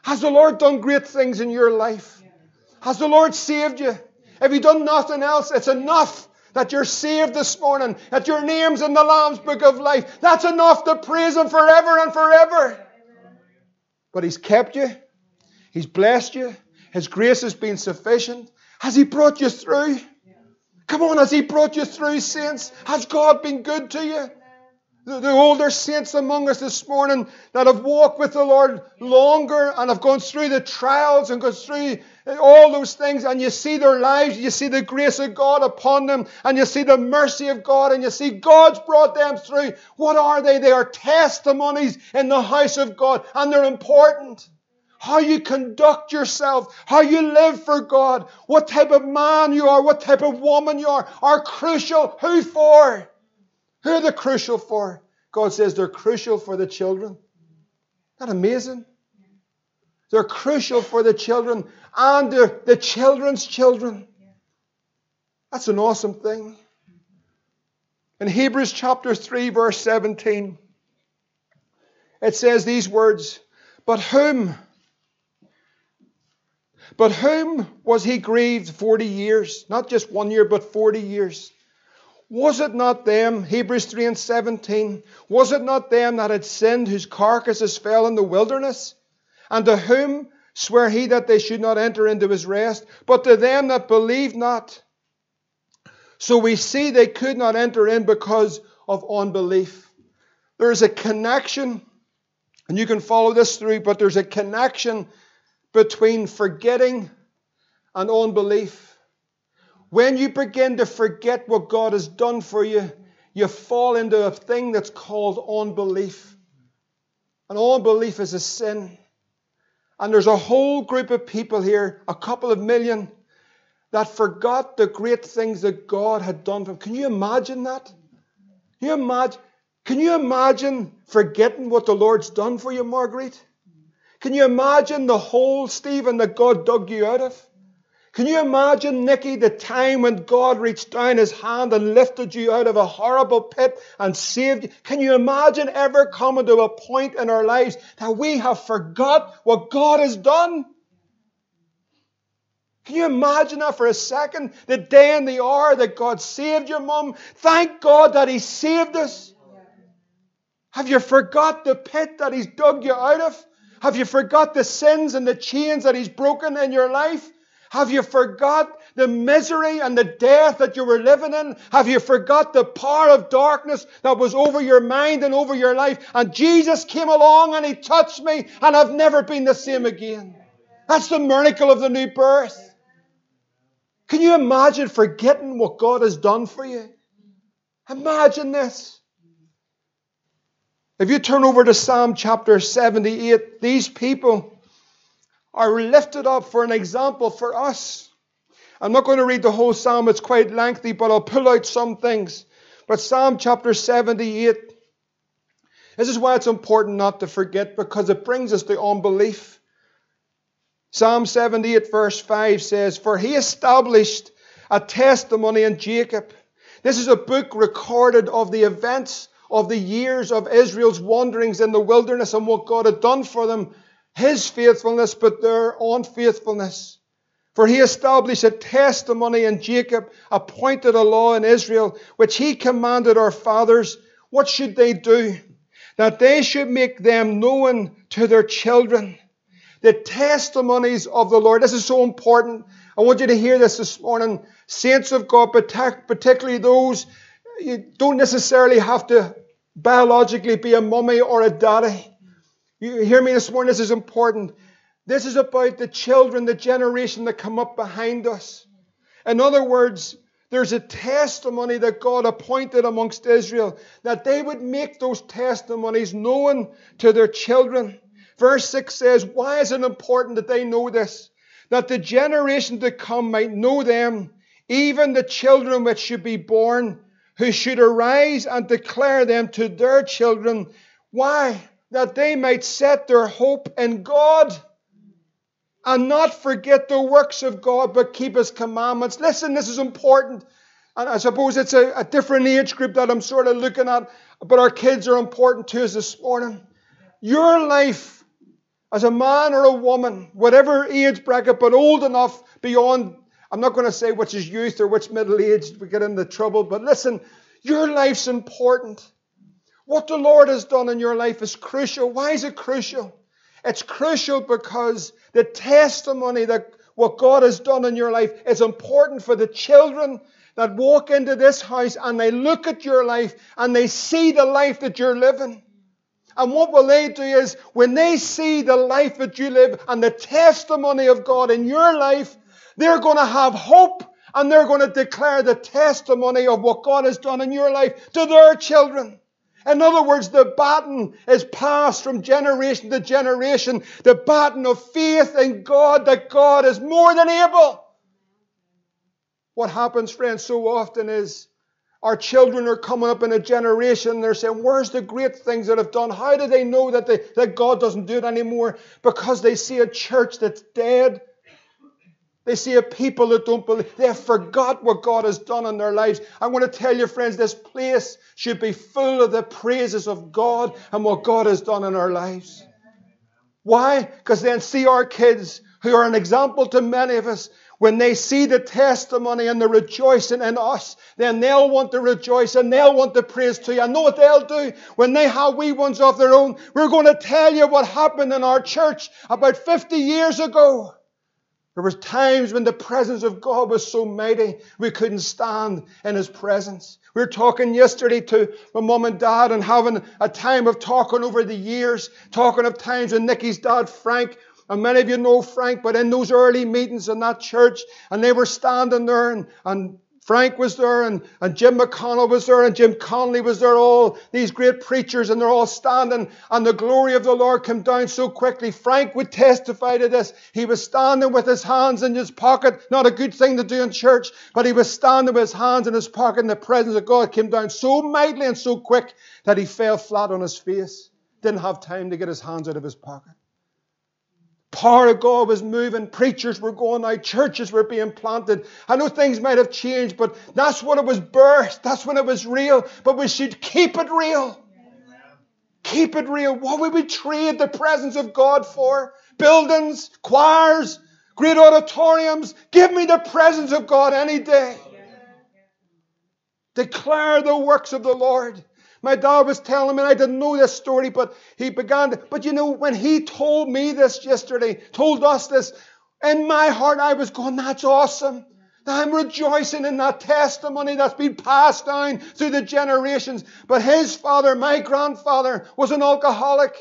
Has the Lord done great things in your life? Has the Lord saved you? Have you done nothing else? It's enough that you're saved this morning, that your name's in the Lamb's book of life. That's enough to praise Him forever and forever. But He's kept you, He's blessed you, His grace has been sufficient. Has He brought you through? Come on, has He brought you through, saints? Has God been good to you? The, the, older saints among us this morning that have walked with the Lord longer and have gone through the trials and gone through eh, all those things, and you see their lives, you see the grace of God upon them, and you see the mercy of God, and you see God's brought them through. What are they? They are testimonies in the house of God, and they're important how you conduct yourself, how you live for God, what type of man you are, what type of woman you are, are crucial. Who for? Who are they crucial for? God says they're crucial for the children. Isn't that amazing? They're crucial for the children and they're the children's children. That's an awesome thing. In Hebrews chapter 3, verse 17, it says these words But whom but whom was he grieved 40 years? Not just one year, but 40 years. Was it not them, Hebrews 3 and 17, was it not them that had sinned whose carcasses fell in the wilderness? And to whom sware he that they should not enter into his rest, but to them that believed not? So we see they could not enter in because of unbelief. There is a connection, and you can follow this through, but there's a connection between forgetting and unbelief. When you begin to forget what God has done for you, you fall into a thing that's called unbelief. And unbelief is a sin. And there's a whole group of people here, a couple of million, that forgot the great things that God had done for them. Can you imagine that? Can you imagine, can you imagine forgetting what the Lord's done for you, Marguerite? Can you imagine the hole, Stephen, that God dug you out of? Can you imagine, Nicky, the time when God reached down his hand and lifted you out of a horrible pit and saved you? Can you imagine ever coming to a point in our lives that we have forgot what God has done? Can you imagine that for a second? The day and the hour that God saved your mum. Thank God that He saved us. Have you forgot the pit that He's dug you out of? Have you forgot the sins and the chains that He's broken in your life? Have you forgot the misery and the death that you were living in? Have you forgot the power of darkness that was over your mind and over your life? And Jesus came along and He touched me and I've never been the same again. That's the miracle of the new birth. Can you imagine forgetting what God has done for you? Imagine this. If you turn over to Psalm chapter 78, these people are lifted up for an example for us. I'm not going to read the whole psalm, it's quite lengthy, but I'll pull out some things. But Psalm chapter 78, this is why it's important not to forget because it brings us to unbelief. Psalm 78, verse 5 says, For he established a testimony in Jacob. This is a book recorded of the events of the years of Israel's wanderings in the wilderness and what God had done for them, his faithfulness, but their unfaithfulness. For he established a testimony in Jacob, appointed a law in Israel, which he commanded our fathers. What should they do? That they should make them known to their children. The testimonies of the Lord. This is so important. I want you to hear this this morning. Saints of God, particularly those, you don't necessarily have to biologically be a mummy or a daddy. You hear me this morning? This is important. This is about the children, the generation that come up behind us. In other words, there's a testimony that God appointed amongst Israel that they would make those testimonies known to their children. Verse 6 says, Why is it important that they know this? That the generation to come might know them, even the children which should be born, who should arise and declare them to their children. Why? That they might set their hope in God and not forget the works of God, but keep His commandments. Listen, this is important. And I suppose it's a, a, different age group that I'm sort of looking at, but our kids are important to us this morning. Your life as a man or a woman, whatever age bracket, but old enough beyond, I'm not going to say which is youth or which middle aged, we get into trouble, but listen, your life's important. What the Lord has done in your life is crucial. Why is it crucial? It's crucial because the testimony that what God has done in your life is important for the children that walk into this house and they look at your life and they see the life that you're living. And what will they do is when they see the life that you live and the testimony of God in your life, they're going to have hope and they're going to declare the testimony of what God has done in your life to their children. In other words, the baton is passed from generation to generation. The baton of faith in God that God is more than able. What happens, friends, so often is our children are coming up in a generation they're saying, Where's the great things that have done? How do they know that, they, that God doesn't do it anymore? Because they see a church that's dead they see a people that don't believe. They have forgot what God has done in their lives. I want to tell you, friends, this place should be full of the praises of God and what God has done in our lives. Why? Because then see our kids, who are an example to many of us, when they see the testimony and the rejoicing in us, then they'll want to rejoice and they'll want to praise to you. I know what they'll do when they have wee ones of their own. We're going to tell you what happened in our church about 50 years ago. There was times when the presence of God was so mighty we couldn't stand in His presence. We were talking yesterday to my mum and dad and having a time of talking over the years, talking of times when Nikki's dad, Frank, and many of you know Frank, but in those early meetings in that church, and they were standing there and, and Frank was there and, and Jim McConnell was there and Jim Conley was there, all these great preachers, and they're all standing, and the glory of the Lord came down so quickly. Frank would testify to this. He was standing with his hands in his pocket, not a good thing to do in church, but he was standing with his hands in his pocket, and the presence of God came down so mightily and so quick that he fell flat on his face. Didn't have time to get his hands out of his pocket power of God was moving. Preachers were going out. Churches were being planted. I know things might have changed, but that's when it was birthed. That's when it was real. But we should keep it real. Keep it real. What would we trade the presence of God for? Buildings, choirs, great auditoriums. Give me the presence of God any day. Declare the works of the Lord. My dad was telling me, I didn't know this story, but he began to, but you know, when he told me this yesterday, told us this, in my heart I was going, that's awesome. I'm rejoicing in that testimony that's been passed down through the generations. But his father, my grandfather, was an alcoholic.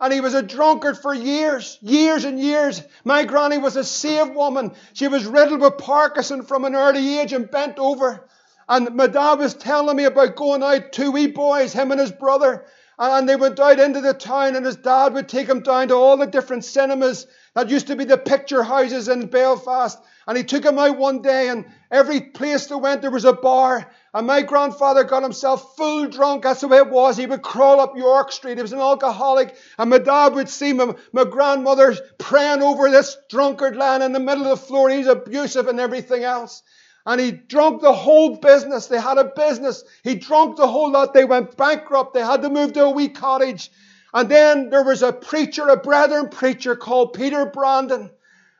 And he was a drunkard for years, years and years. My granny was a saved woman. She was riddled with Parkinson from an early age and bent over. And my dad was telling me about going out, two wee boys, him and his brother. And they went out into the town, and his dad would take them down to all the different cinemas that used to be the picture houses in Belfast. And he took them out one day, and every place they went, there was a bar. And my grandfather got himself full drunk. That's the way it was. He would crawl up York Street. He was an alcoholic. And my dad would see my, my grandmother praying over this drunkard lad in the middle of the floor. He's abusive and everything else. And he drunk the whole business. They had a business. He drunk the whole lot. They went bankrupt. They had to move to a wee cottage. And then there was a preacher, a brethren preacher called Peter Brandon.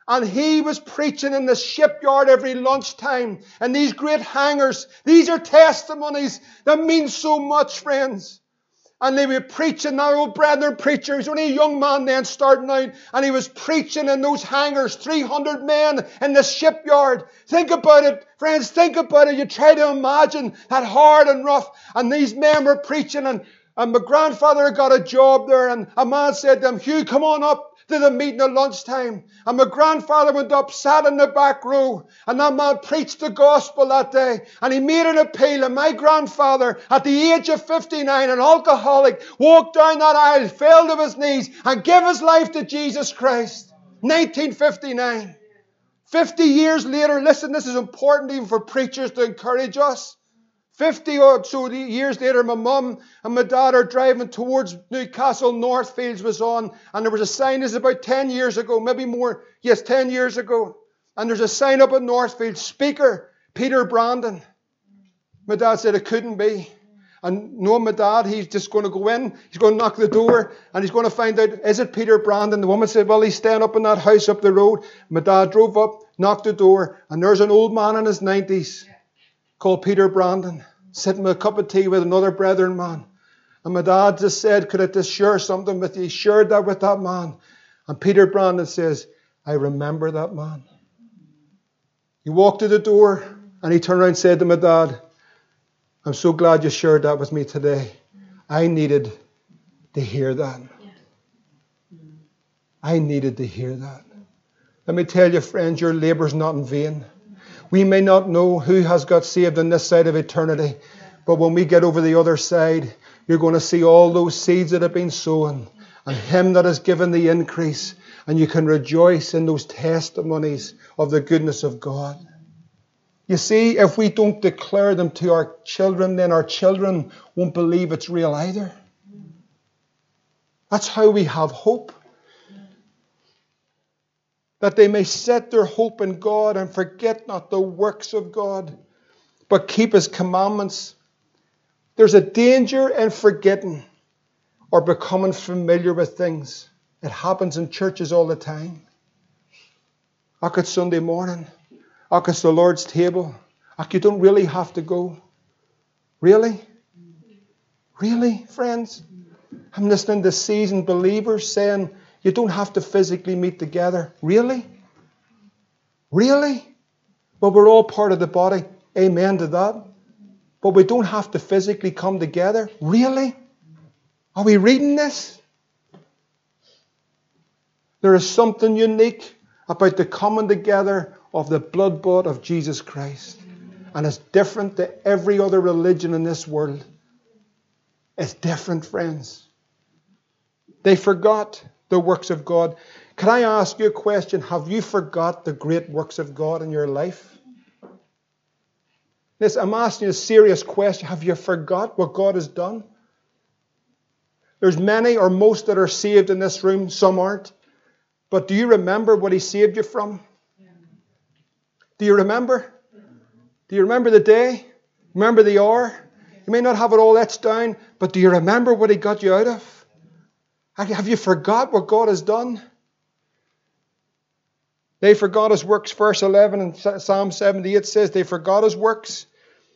And he was preaching in the shipyard every lunchtime. And these great hangars, these are testimonies that mean so much, friends. And they were preaching, that old brethren preacher, he was only a young man then starting out, and he was preaching in those hangars, 300 men in the shipyard. Think about it, friends, think about it. You try to imagine that hard and rough, and these men were preaching, and, and my grandfather got a job there, and a man said to him, Hugh, come on up to the meeting at lunchtime. And my grandfather went up, sat in the back row, and that man preached the gospel that day. And he made an appeal. And my grandfather, at the age of 59, an alcoholic, walked down that aisle, fell to his knees, and gave his life to Jesus Christ. 1959. 50 years later, listen, this is important even for preachers to encourage us. 50 or so years later, my mum and my dad are driving towards Newcastle. Northfields was on, and there was a sign. This is about 10 years ago, maybe more. Yes, 10 years ago. And there's a sign up at Northfield. Speaker Peter Brandon. My dad said it couldn't be. And knowing my dad, he's just going to go in, he's going to knock the door, and he's going to find out, is it Peter Brandon? The woman said, well, he's staying up in that house up the road. My dad drove up, knocked the door, and there's an old man in his 90s called Peter Brandon sitting with a cup of tea with another brethren man. And my dad just said, Could I just share something with you? He shared that with that man. And Peter Brandon says, I remember that man. He walked to the door and he turned around and said to my dad, I'm so glad you shared that with me today. I needed to hear that. I needed to hear that. Let me tell you, friends, your labour's not in vain. We may not know who has got saved on this side of eternity, but when we get over the other side, you're going to see all those seeds that have been sown and Him that has given the increase. And you can rejoice in those testimonies of the goodness of God. You see, if we don't declare them to our children, then our children won't believe it's real either. That's how we have hope that they may set their hope in God and forget not the works of God, but keep his commandments. There's a danger in forgetting or becoming familiar with things. It happens in churches all the time. Like it's Sunday morning, like it's the Lord's table, like you don't really have to go. Really? Really, friends? I'm listening to seasoned believers saying, you don't have to physically meet together. Really? Really? But we're all part of the body. Amen to that. But we don't have to physically come together. Really? Are we reading this? There is something unique about the coming together of the blood bought of Jesus Christ. And it's different to every other religion in this world. It's different, friends. They forgot the works of God. Can I ask you a question? Have you forgot the great works of God in your life? Listen, I'm asking you a serious question. Have you forgot what God has done? There's many or most that are saved in this room, some aren't. But do you remember what He saved you from? Do you remember? Do you remember the day? Remember the hour? You may not have it all etched down, but do you remember what He got you out of? Have you forgot what God has done? They forgot his works. Verse 11 in Psalm 78 says, They forgot his works,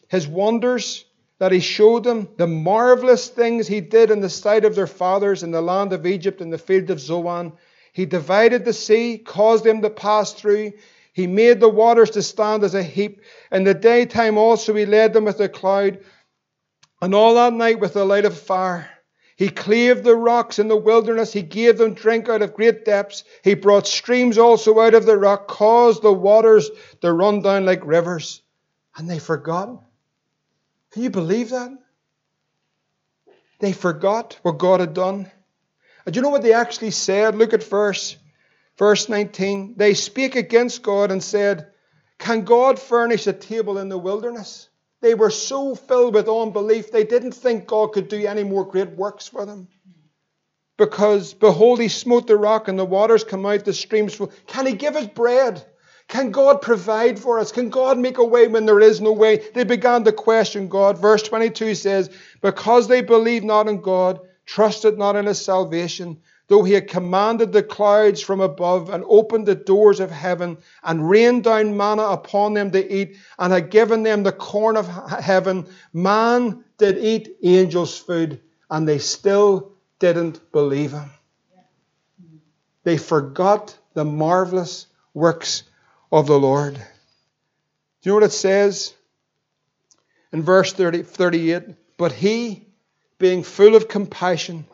his wonders that he showed them, the marvelous things he did in the sight of their fathers in the land of Egypt in the field of Zoan. He divided the sea, caused them to pass through. He made the waters to stand as a heap. In the daytime also he led them with a cloud, and all that night with the light of fire. He cleaved the rocks in the wilderness. He gave them drink out of great depths. He brought streams also out of the rock, caused the waters to run down like rivers. And they forgot. Can you believe that? They forgot what God had done. And do you know what they actually said? Look at verse, verse 19. They spake against God and said, Can God furnish a table in the wilderness? They were so filled with unbelief, they didn't think God could do any more great works for them. Because, behold, he smote the rock and the waters come out, the streams flow. Can he give us bread? Can God provide for us? Can God make a way when there is no way? They began to question God. Verse 22 says, Because they believed not in God, trusted not in his salvation, though he had commanded the clouds from above and opened the doors of heaven and rained down manna upon them to eat and had given them the corn of heaven, man did eat angels' food and they still didn't believe him. They forgot the marvelous works of the Lord. Do you know what it says in verse 30, 38? But he, being full of compassion,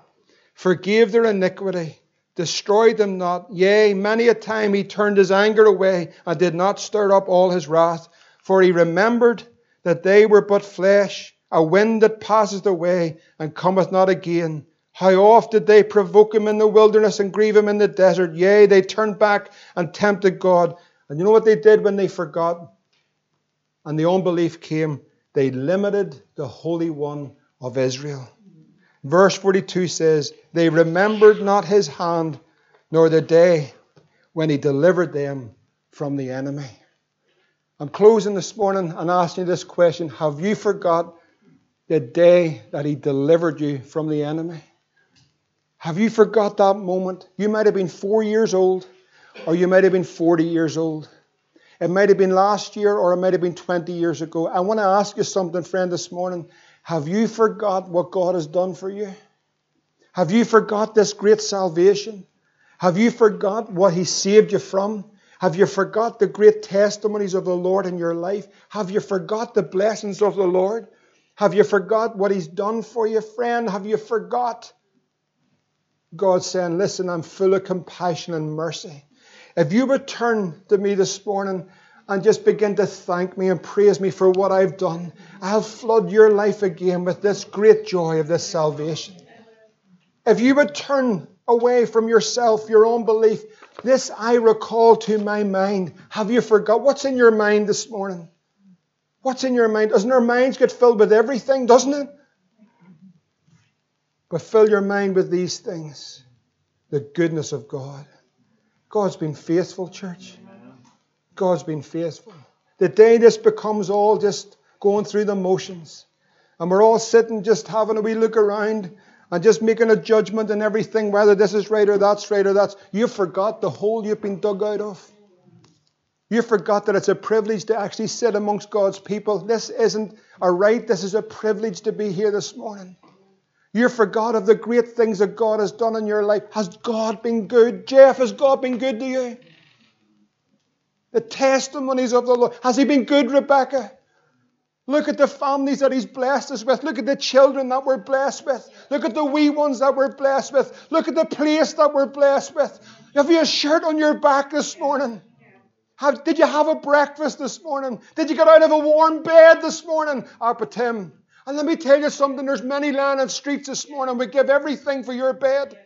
forgave their iniquity, destroyed them not. Yea, many a time he turned his anger away and did not stir up all his wrath. For he remembered that they were but flesh, a wind that passeth away and cometh not again. How oft did they provoke him in the wilderness and grieve him in the desert? Yea, they turned back and tempted God. And you know what they did when they forgot? And the unbelief came. They limited the Holy One of Israel. Verse 42 says, They remembered not his hand, nor the day when he delivered them from the enemy. I'm closing this morning and asking you this question Have you forgot the day that he delivered you from the enemy? Have you forgot that moment? You might have been four years old, or you might have been 40 years old. It might have been last year, or it might have been 20 years ago. I want to ask you something, friend, this morning. Have you forgot what God has done for you? Have you forgot this great salvation? Have you forgot what He saved you from? Have you forgot the great testimonies of the Lord in your life? Have you forgot the blessings of the Lord? Have you forgot what He's done for you, friend? Have you forgot? God saying, Listen, I'm full of compassion and mercy. If you return to me this morning and just begin to thank me and praise me for what I've done, I'll flood your life again with this great joy of this salvation. If you would turn away from yourself, your own belief, this I recall to my mind. Have you forgot? What's in your mind this morning? What's in your mind? Doesn't our minds get filled with everything, doesn't it? But fill your mind with these things the goodness of God. God's been faithful, church. God's been faithful. The day this becomes all just going through the motions, and we're all sitting just having a wee look around and just making a judgment and everything, whether this is right or that's right or that's, you forgot the hole you've been dug out of. You forgot that it's a privilege to actually sit amongst God's people. This isn't a right, this is a privilege to be here this morning. You forgot of the great things that God has done in your life. Has God been good? Jeff, has God been good to you? The testimonies of the Lord. Has He been good, Rebecca? Look at the families that He's blessed us with. Look at the children that we're blessed with. Look at the wee ones that we're blessed with. Look at the place that we're blessed with. Have you a shirt on your back this morning? Have, did you have a breakfast this morning? Did you get out of a warm bed this morning? Ah, up at Tim. And let me tell you something there's many land and streets this morning. We give everything for your bed.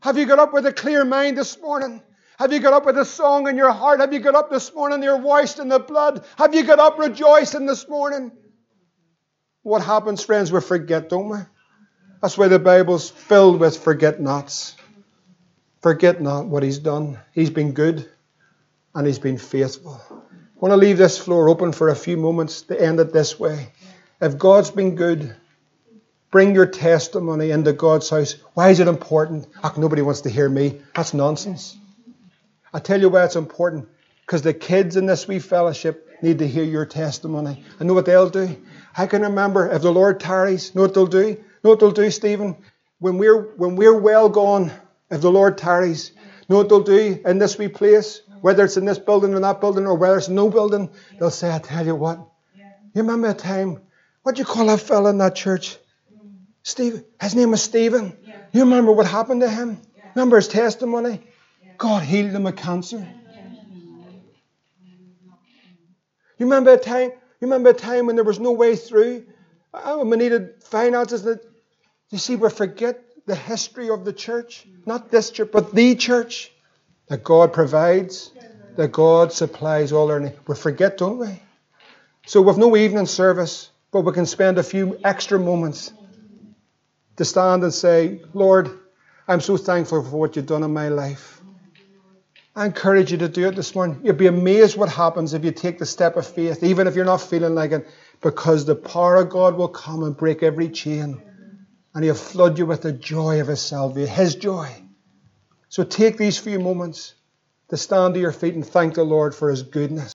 Have you got up with a clear mind this morning? Have you got up with a song in your heart? Have you got up this morning? You're washed in the blood. Have you got up rejoicing this morning? What happens, friends? We forget, don't we? That's why the Bible's filled with forget nots. Forget not what He's done. He's been good and He's been faithful. I want to leave this floor open for a few moments to end it this way. If God's been good, bring your testimony into God's house. Why is it important? Oh, nobody wants to hear me. That's nonsense. I tell you why it's important. Because the kids in this wee fellowship need to hear your testimony. I know what they'll do? I can remember if the Lord tarries, know what they'll do? Know what they'll do, Stephen? When we're when we're well gone, if the Lord tarries, know what they'll do in this wee place? Whether it's in this building or that building, or whether it's no building, they'll say, I tell you what, you remember a time what do you call that fella in that church? Stephen. His name was Stephen. You remember what happened to him? Remember his testimony? God healed him of cancer. You remember a time? You remember a time when there was no way through? Oh, we needed finances. That you see, we forget the history of the church, not this church, but the church that God provides, that God supplies all our needs. We forget, don't we? So, with no evening service, but we can spend a few extra moments to stand and say, Lord, I'm so thankful for what you've done in my life. I encourage you to do it this morning. You'll be amazed what happens if you take the step of faith, even if you're not feeling like it, because the power of God will come and break every chain. And He'll flood you with the joy of His salvation, His joy. So take these few moments to stand to your feet and thank the Lord for His goodness.